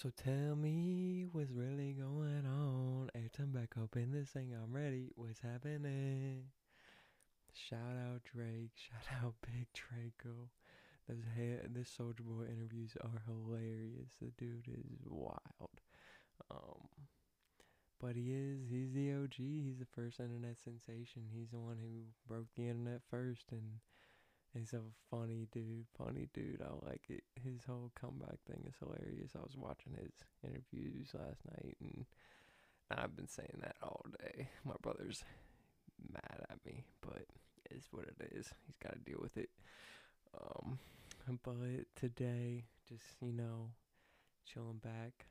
So tell me what's really going on. Every time back up in this thing, I'm ready. What's happening? Shout out Drake. Shout out Big Draco. Those he- this Soulja Boy interviews are hilarious. The dude is wild. Um, but he is. He's the OG. He's the first internet sensation. He's the one who broke the internet first, and He's a funny dude, funny dude. I like it. His whole comeback thing is hilarious. I was watching his interviews last night, and I've been saying that all day. My brother's mad at me, but it's what it is. He's got to deal with it. Um, but today, just you know, chilling back,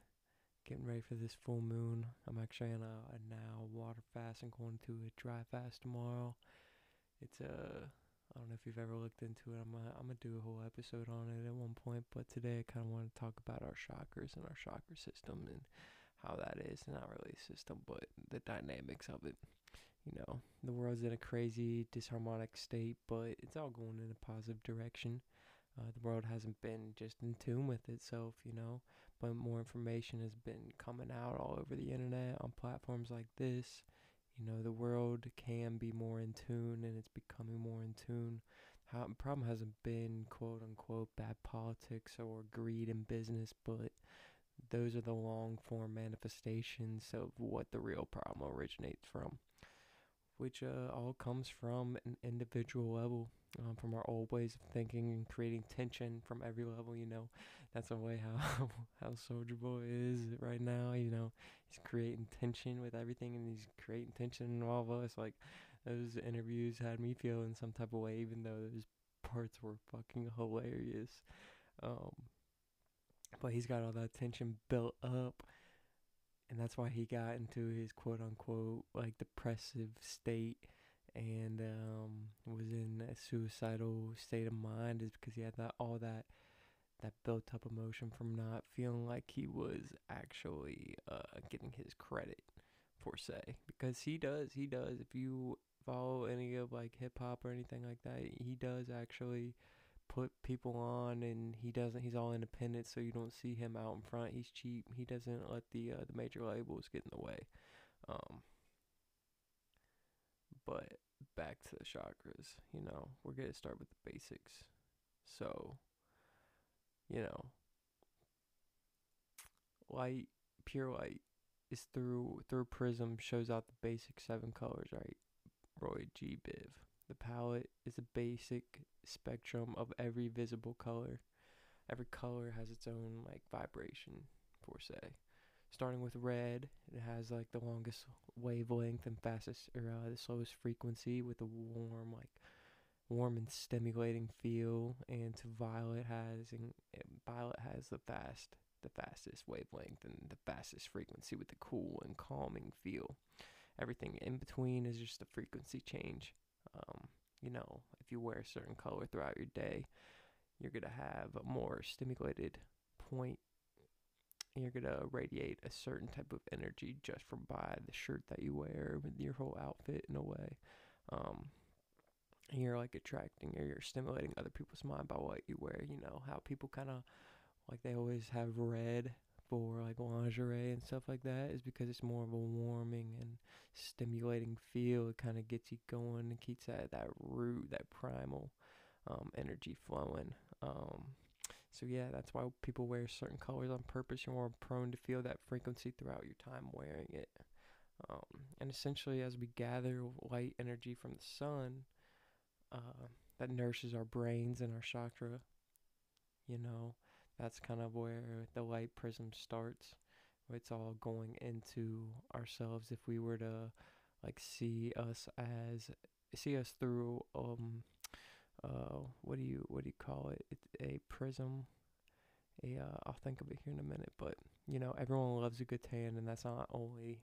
getting ready for this full moon. I'm actually on a, a now water fast and going to a dry fast tomorrow. It's a I don't know if you've ever looked into it. I'm gonna, I'm gonna do a whole episode on it at one point, but today I kind of want to talk about our chakras and our chakra system and how that is not really a system, but the dynamics of it. You know, the world's in a crazy disharmonic state, but it's all going in a positive direction. Uh, the world hasn't been just in tune with itself, you know, but more information has been coming out all over the internet on platforms like this you know the world can be more in tune and it's becoming more in tune. How the problem hasn't been quote unquote bad politics or greed in business but those are the long form manifestations of what the real problem originates from which uh, all comes from an individual level um, from our old ways of thinking and creating tension from every level. You know, that's the way how how Soulja Boy is right now. You know, he's creating tension with everything, and he's creating tension in all of us. Like those interviews had me feeling some type of way, even though those parts were fucking hilarious. Um, but he's got all that tension built up and that's why he got into his quote unquote like depressive state and um, was in a suicidal state of mind is because he had that all that that built up emotion from not feeling like he was actually uh, getting his credit for say because he does he does. If you follow any of like hip hop or anything like that he does actually put people on and he doesn't he's all independent so you don't see him out in front. He's cheap. He doesn't let the uh, the major labels get in the way. Um but back to the chakras you know we're going to start with the basics. So you know light pure light is through through prism shows out the basic seven colors right? Roy g biv the palette is a basic spectrum of every visible color. Every color has its own like vibration, for say. Starting with red, it has like the longest wavelength and fastest or uh, the slowest frequency with a warm like warm and stimulating feel. And to violet has and violet has the fast the fastest wavelength and the fastest frequency with the cool and calming feel. Everything in between is just a frequency change. Um, you know, if you wear a certain color throughout your day, you're going to have a more stimulated point. You're going to radiate a certain type of energy just from by the shirt that you wear, with your whole outfit in a way. Um, you're like attracting or you're stimulating other people's mind by what you wear. You know, how people kind of like they always have red for like lingerie and stuff like that is because it's more of a warming and stimulating feel. It kind of gets you going and keeps that that root, that primal um, energy flowing. Um, so yeah, that's why people wear certain colors on purpose. You're more prone to feel that frequency throughout your time wearing it. Um, and essentially, as we gather light energy from the sun, uh, that nourishes our brains and our chakra. You know, that's kind of where the light prism starts. It's all going into ourselves. If we were to like see us as see us through um uh what do you what do you call it? It's a prism. A uh, I'll think of it here in a minute, but you know everyone loves a good tan, and that's not only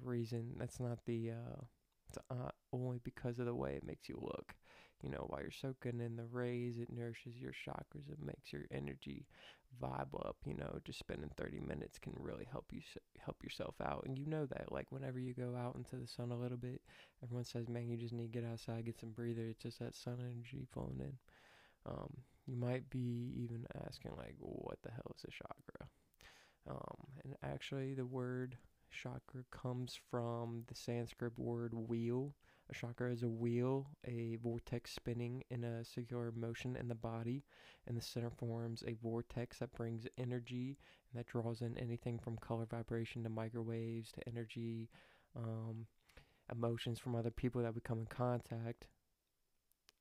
the reason. That's not the uh, it's uh, only because of the way it makes you look. You know, while you're soaking in the rays, it nourishes your chakras. It makes your energy vibe up. You know, just spending 30 minutes can really help you help yourself out. And you know that, like whenever you go out into the sun a little bit, everyone says, "Man, you just need to get outside, get some breather." It's just that sun energy flowing in. Um, you might be even asking, like, "What the hell is a chakra?" Um, and actually, the word chakra comes from the Sanskrit word wheel. A chakra is a wheel, a vortex spinning in a circular motion in the body, and the center forms a vortex that brings energy and that draws in anything from color vibration to microwaves to energy, um, emotions from other people that we come in contact.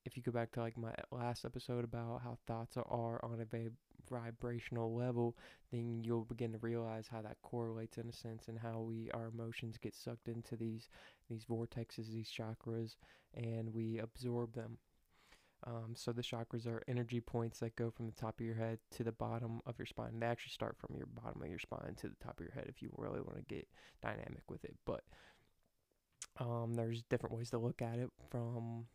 If you go back to like my last episode about how thoughts are on a va- vibrational level, then you'll begin to realize how that correlates in a sense and how we our emotions get sucked into these these vortexes, these chakras, and we absorb them. Um, so the chakras are energy points that go from the top of your head to the bottom of your spine. They actually start from your bottom of your spine to the top of your head if you really want to get dynamic with it. But um, there's different ways to look at it. From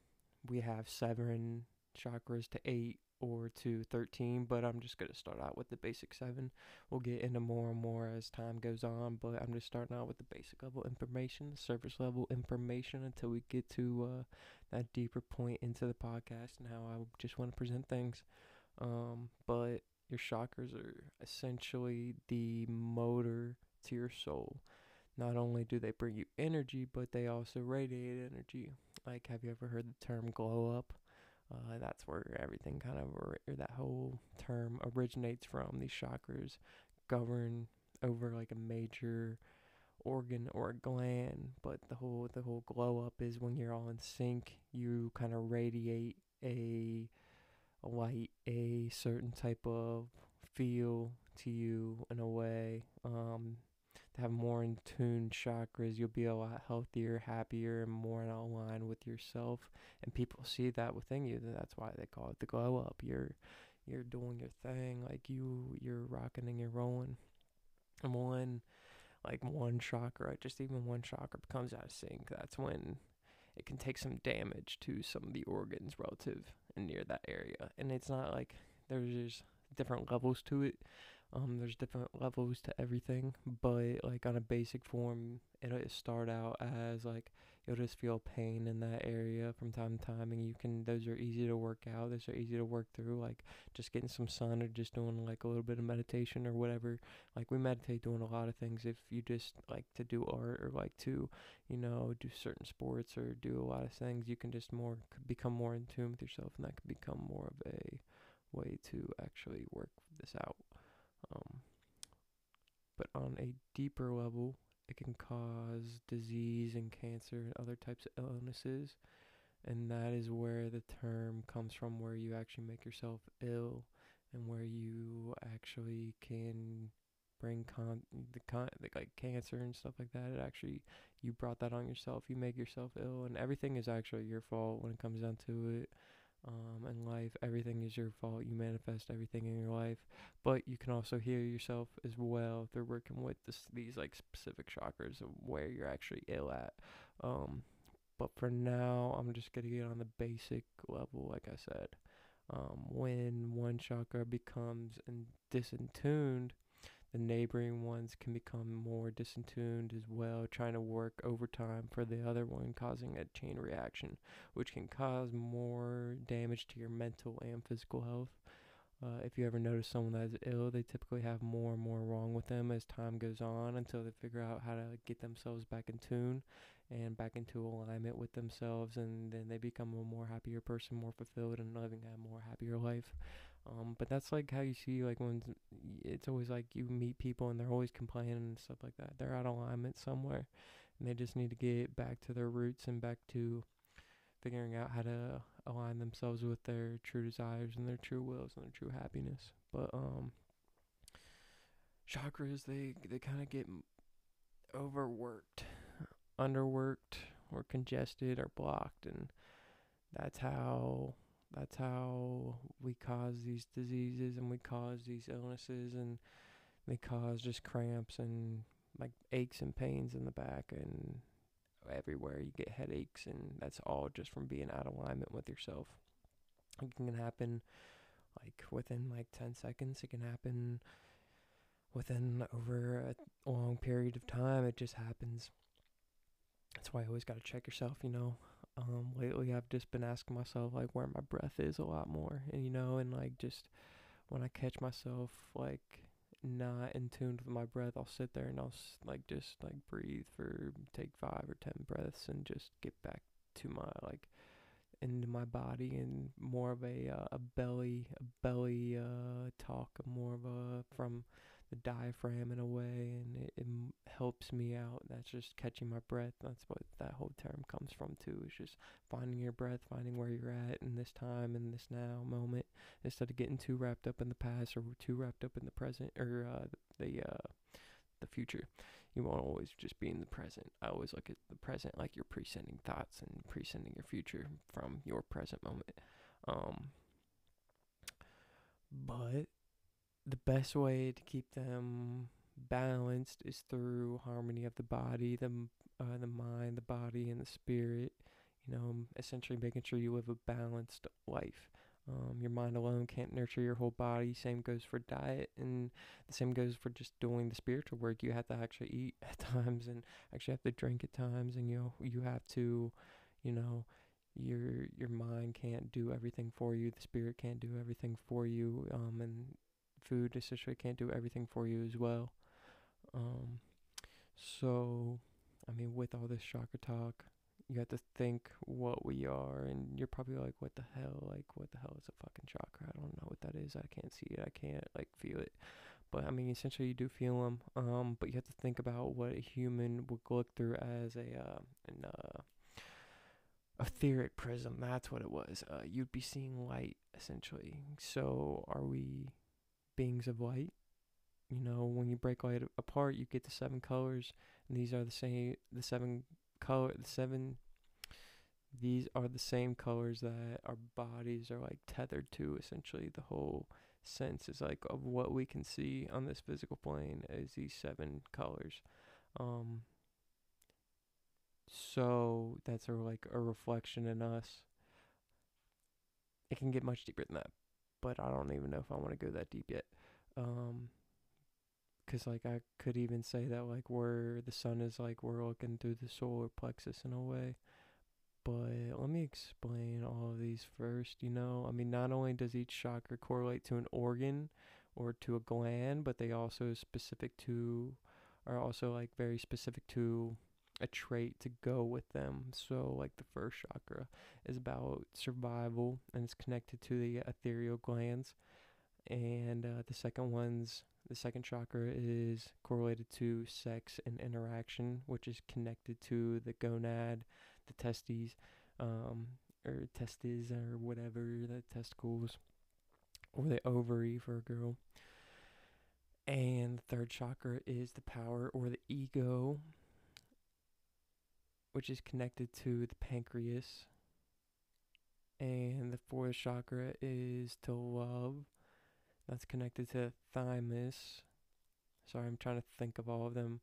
we have seven chakras to eight or to 13, but I'm just going to start out with the basic seven. We'll get into more and more as time goes on, but I'm just starting out with the basic level information, the surface level information until we get to uh, that deeper point into the podcast and how I just want to present things. Um, but your chakras are essentially the motor to your soul. Not only do they bring you energy, but they also radiate energy. Like, have you ever heard the term glow up? Uh, that's where everything kind of, or, that whole term originates from. These chakras govern over like a major organ or a gland, but the whole the whole glow up is when you're all in sync. You kind of radiate a, a light, a certain type of feel to you in a way. Um, to have more in tune chakras, you'll be a lot healthier, happier, and more in line with yourself. And people see that within you. That's why they call it the glow up. You're you're doing your thing, like you you're rocking and you're rolling. And one like one chakra, just even one chakra becomes out of sync, that's when it can take some damage to some of the organs relative and near that area. And it's not like there's just different levels to it. Um, there's different levels to everything, but like on a basic form, it'll start out as like you'll just feel pain in that area from time to time, and you can those are easy to work out. Those are easy to work through, like just getting some sun or just doing like a little bit of meditation or whatever. Like we meditate doing a lot of things. If you just like to do art or like to, you know, do certain sports or do a lot of things, you can just more become more in tune with yourself, and that can become more of a way to actually work this out. Um, but on a deeper level, it can cause disease and cancer and other types of illnesses. And that is where the term comes from, where you actually make yourself ill and where you actually can bring con the con like cancer and stuff like that. It actually you brought that on yourself. You make yourself ill, and everything is actually your fault when it comes down to it um, in life. Everything is your fault. You manifest everything in your life, but you can also heal yourself as well through working with this, these like specific chakras of where you're actually ill at. Um, but for now, I'm just gonna get on the basic level, like I said. Um, when one chakra becomes in disintuned, the neighboring ones can become more disentuned as well, trying to work overtime for the other one, causing a chain reaction, which can cause more damage to your mental and physical health. Uh, if you ever notice someone that is ill, they typically have more and more wrong with them as time goes on until they figure out how to get themselves back in tune and back into alignment with themselves, and then they become a more happier person, more fulfilled, and living a more happier life. Um, but that's like how you see like when it's always like you meet people and they're always complaining and stuff like that. They're out of alignment somewhere, and they just need to get back to their roots and back to figuring out how to align themselves with their true desires and their true wills and their true happiness. But um, chakras they they kind of get overworked, underworked, or congested or blocked, and that's how that's how we cause these diseases and we cause these illnesses and they cause just cramps and like aches and pains in the back and everywhere you get headaches and that's all just from being out of alignment with yourself. It can happen like within like 10 seconds. It can happen within over a long period of time. It just happens. That's why you always got to check yourself you know um, lately I've just been asking myself like where my breath is a lot more, and you know, and like just when I catch myself like not in tune with my breath, I'll sit there and I'll like just like breathe for take five or ten breaths and just get back to my like into my body and more of a uh, a belly a belly uh, talk, more of a from the diaphragm in a way, and it, it helps me out. That's just catching my breath. That's what that whole term comes from too. Is just finding your breath, finding where you're at in this time, in this now moment, instead of getting too wrapped up in the past or too wrapped up in the present or uh, the uh, the future. You won't always just be in the present. I always look at the present like you're presending thoughts and presending your future from your present moment. Um, but the best way to keep them balanced is through harmony of the body, the uh, the mind, the body, and the spirit. You know, essentially making sure you live a balanced life. Um, your mind alone can't nurture your whole body. Same goes for diet, and the same goes for just doing the spiritual work. You have to actually eat at times, and actually have to drink at times, and you know you have to, you know, your your mind can't do everything for you. The spirit can't do everything for you. Um, and food essentially can't do everything for you as well. Um, so, I mean, with all this chakra talk, you have to think what we are, and you're probably like, what the hell? Like, what the hell is a fucking chakra? I don't know what that is. I can't see it. I can't, like, feel it. But, I mean, essentially, you do feel them. Um, but you have to think about what a human would look through as a, uh, an, uh, etheric prism. That's what it was. Uh, you'd be seeing light, essentially. So, are we beings of light? You know, when you break light apart, you get the seven colors, and these are the same. The seven color, the seven. These are the same colors that our bodies are like tethered to. Essentially, the whole sense is like of what we can see on this physical plane is these seven colors. Um, so that's a, like a reflection in us. It can get much deeper than that, but I don't even know if I want to go that deep yet. Um, cause like I could even say that like where the sun is like we're looking through the solar plexus in a way. But let me explain all of these first. You know, I mean, not only does each chakra correlate to an organ or to a gland, but they also specific to, are also like very specific to a trait to go with them. So, like the first chakra is about survival and it's connected to the ethereal glands, and uh, the second one's the second chakra is correlated to sex and interaction, which is connected to the gonad, the testes, um, or testes, or whatever, the testicles, or the ovary for a girl. And the third chakra is the power or the ego, which is connected to the pancreas. And the fourth chakra is to love, that's connected to thymus. Sorry, I'm trying to think of all of them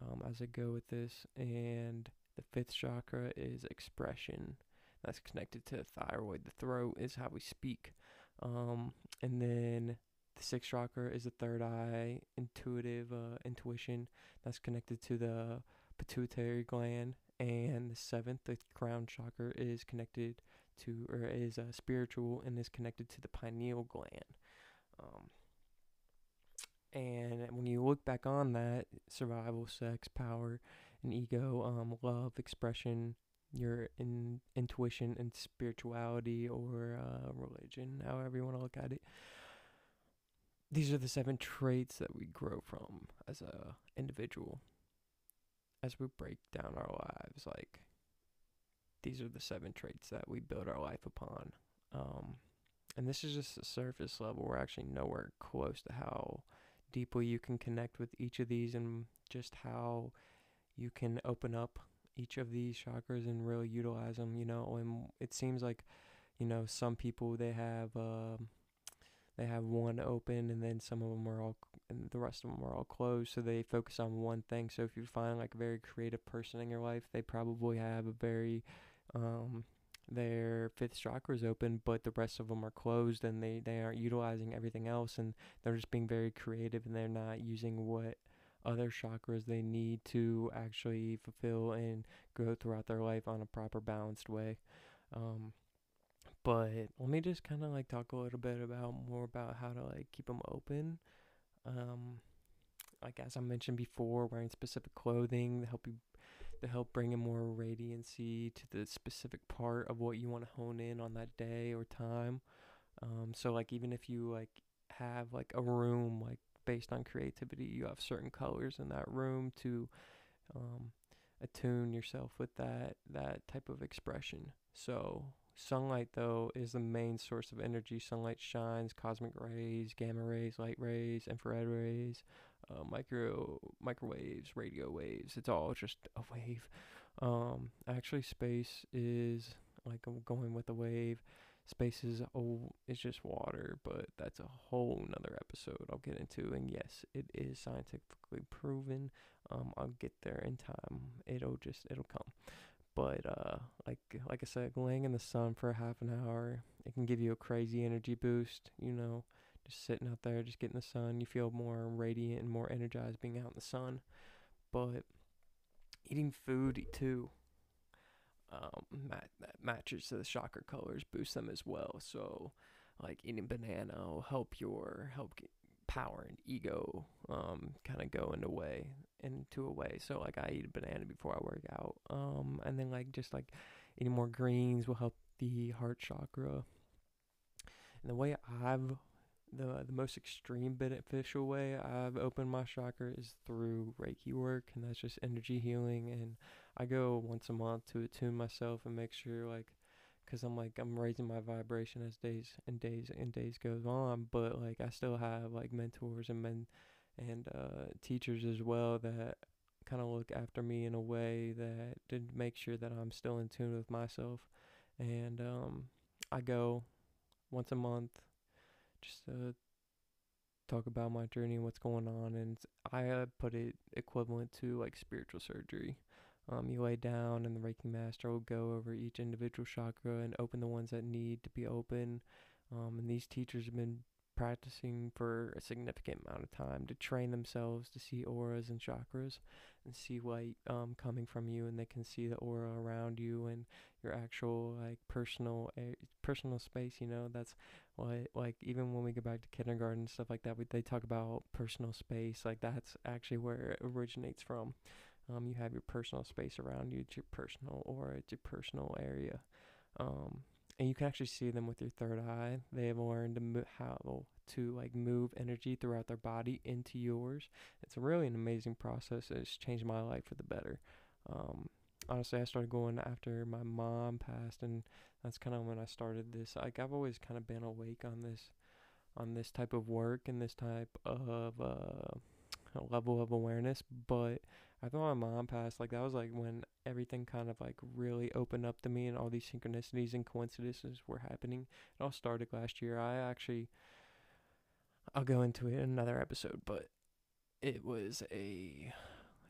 um, as I go with this. And the fifth chakra is expression. That's connected to the thyroid. The throat is how we speak. Um, and then the sixth chakra is the third eye, intuitive uh, intuition. That's connected to the pituitary gland. And the seventh, the crown chakra, is connected to, or is uh, spiritual and is connected to the pineal gland. Um, and when you look back on that, survival, sex, power, and ego, um, love, expression, your in, intuition and spirituality or uh, religion, however you want to look at it. These are the seven traits that we grow from as a individual. As we break down our lives, like these are the seven traits that we build our life upon. Um, and this is just a surface level. We're actually nowhere close to how deeply you can connect with each of these and just how you can open up each of these chakras and really utilize them, you know. And it seems like, you know, some people they have uh, they have one open and then some of them are all and the rest of them are all closed so they focus on one thing so if you find like a very creative person in your life they probably have a very um their fifth chakra is open, but the rest of them are closed and they, they aren't utilizing everything else and they're just being very creative and they're not using what other chakras they need to actually fulfill and grow throughout their life on a proper balanced way. Um, but let me just kind of like talk a little bit about more about how to like keep them open. Um, like as I mentioned before, wearing specific clothing to help you to help bring in more radiancy to the specific part of what you want to hone in on that day or time. Um, so like even if you like have like a room like based on creativity, you have certain colors in that room to um, attune yourself with that that type of expression. So sunlight though is the main source of energy. Sunlight shines cosmic rays, gamma rays, light rays, infrared rays, uh, micro microwaves, radio waves. It's all just a wave. Um, actually, space is like going with a wave. Space is oh, it's just water, but that's a whole nother episode I'll get into. And yes, it is scientifically proven. Um, I'll get there in time. It'll just it'll come. But uh, like like I said, laying in the sun for a half an hour, it can give you a crazy energy boost. You know, just sitting out there, just getting the sun. You feel more radiant and more energized being out in the sun. But eating food too, um, mat- that matches to the chakra colors, boosts them as well. So, like eating banana will help your help power and ego um kind of go into way into a way. So like I eat a banana before I work out. Um, and then like just like eating more greens will help the heart chakra. And the way I've the the most extreme beneficial way I've opened my chakra is through Reiki work, and that's just energy healing. And I go once a month to attune myself and make sure, like, because I'm like I'm raising my vibration as days and days and days goes on. But like I still have like mentors and men and uh, teachers as well that kind of look after me in a way that to make sure that I'm still in tune with myself. And um, I go once a month just to talk about my journey and what's going on. And I uh, put it equivalent to like spiritual surgery. Um, you lay down, and the Reiki master will go over each individual chakra and open the ones that need to be open. Um, and these teachers have been practicing for a significant amount of time to train themselves to see auras and chakras and see light um, coming from you and they can see the aura around you and your actual like personal uh, personal space you know that's what like even when we go back to kindergarten and stuff like that we, they talk about personal space like that's actually where it originates from um, you have your personal space around you it's your personal aura it's your personal area um, and you can actually see them with your third eye. They've learned to mo- how to like move energy throughout their body into yours. It's really an amazing process. It's changed my life for the better. Um, honestly, I started going after my mom passed, and that's kind of when I started this. Like I've always kind of been awake on this, on this type of work and this type of uh, level of awareness, but I thought my mom passed, like that was like when everything kind of like really opened up to me and all these synchronicities and coincidences were happening. It all started last year. I actually I'll go into it in another episode, but it was a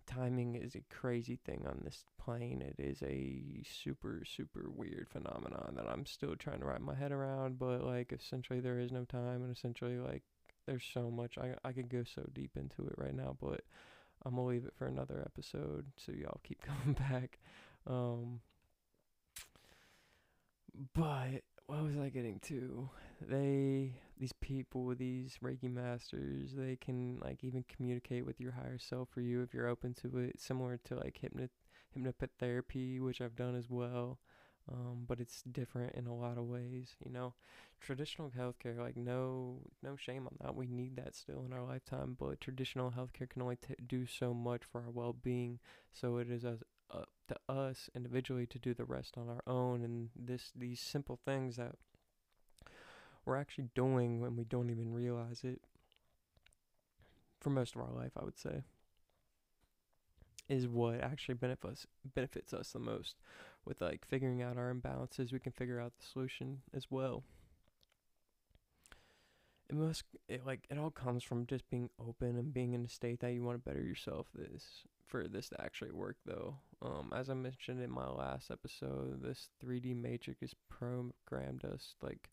timing is a crazy thing on this plane. It is a super super weird phenomenon that I'm still trying to wrap my head around, but like essentially there is no time and essentially like there's so much I I could go so deep into it right now, but I'm gonna leave it for another episode, so y'all keep coming back. Um, but what was I getting to? They, these people, these Reiki masters, they can like even communicate with your higher self for you if you're open to it. Similar to like hypnot hypnotherapy, which I've done as well um, but it's different in a lot of ways. You know, traditional healthcare, like no no shame on that. We need that still in our lifetime, but traditional healthcare can only t- do so much for our well-being. So it is as up to us individually to do the rest on our own. And this these simple things that we're actually doing when we don't even realize it. For most of our life, I would say is what actually benefits benefits us the most with like figuring out our imbalances we can figure out the solution as well. It must it like it all comes from just being open and being in a state that you want to better yourself this for this to actually work though. Um as i mentioned in my last episode this 3d matrix has programmed us like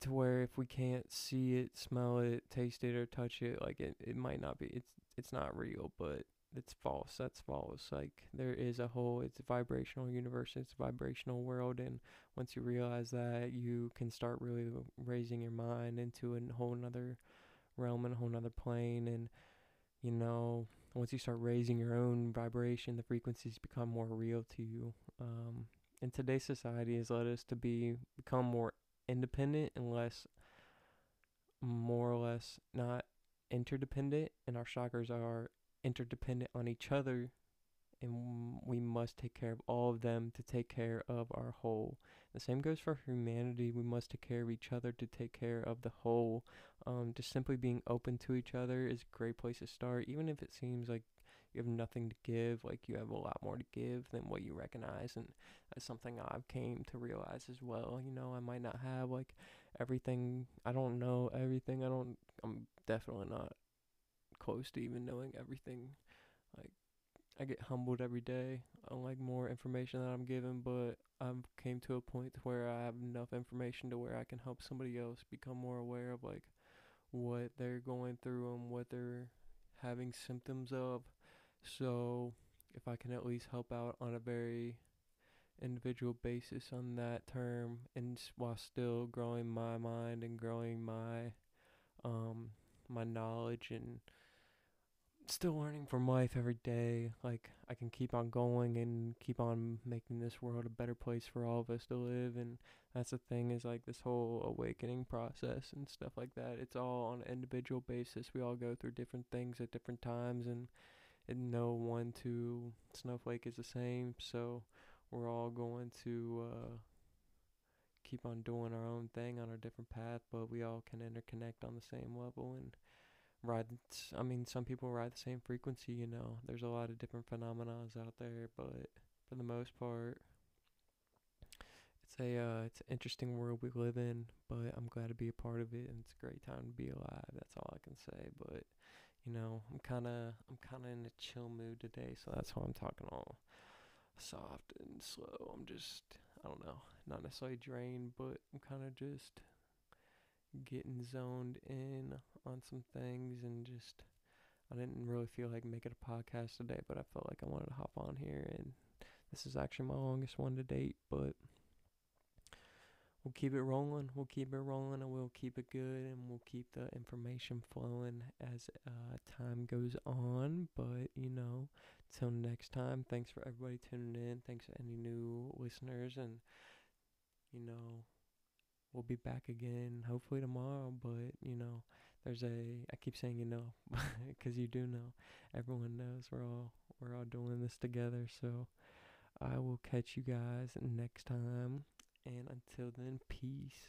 to where if we can't see it smell it taste it or touch it like it, it might not be it's it's not real but it's false. That's false. Like there is a whole it's a vibrational universe, it's a vibrational world and once you realize that you can start really raising your mind into a whole another realm and a whole nother plane and you know once you start raising your own vibration the frequencies become more real to you um, and today's society has led us to be become more independent and less more or less not interdependent and our chakras are interdependent on each other and we must take care of all of them to take care of our whole. The same goes for humanity. We must take care of each other to take care of the whole. Um, just simply being open to each other is a great place to start, even if it seems like you have nothing to give. Like you have a lot more to give than what you recognize, and that's something I've came to realize as well. You know, I might not have like everything. I don't know everything. I don't. I'm definitely not close to even knowing everything. Like I get humbled every day I like more information that I'm given, but I've came to a point where I have enough information to where I can help somebody else become more aware of like what they're going through and what they're having symptoms of. So if I can at least help out on a very individual basis on that term and while still growing my mind and growing my um my knowledge and still learning from life every day. Like I can keep on going and keep on making this world a better place for all of us to live and that's the thing is like this whole awakening process and stuff like that. It's all on an individual basis. We all go through different things at different times and and no one to snowflake is the same. So we're all going to uh keep on doing our own thing on our different path, but we all can interconnect on the same level and ride I mean some people ride the same frequency, you know. There's a lot of different phenomena out there, but for the most part it's a uh, it's an interesting world we live in, but I'm glad to be a part of it and it's a great time to be alive. That's all I can say, but you know, I'm kind of I'm kind of in a chill mood today, so that's why I'm talking all soft and slow. I'm just I don't know, not necessarily drained, but I'm kind of just getting zoned in on some things and just I didn't really feel like making a podcast today, but I felt like I wanted to hop on here and this is actually my longest one to date, but we'll keep it rolling. We'll keep it rolling and we'll keep it good and we'll keep the information flowing as uh, time goes on. But, you know, till next time, thanks for everybody tuning in. Thanks to any new listeners and, you know, we'll be back again hopefully tomorrow but you know there's a i keep saying you know because you do know. Everyone knows we're all we're all doing this together so i will catch you guys next time and until then peace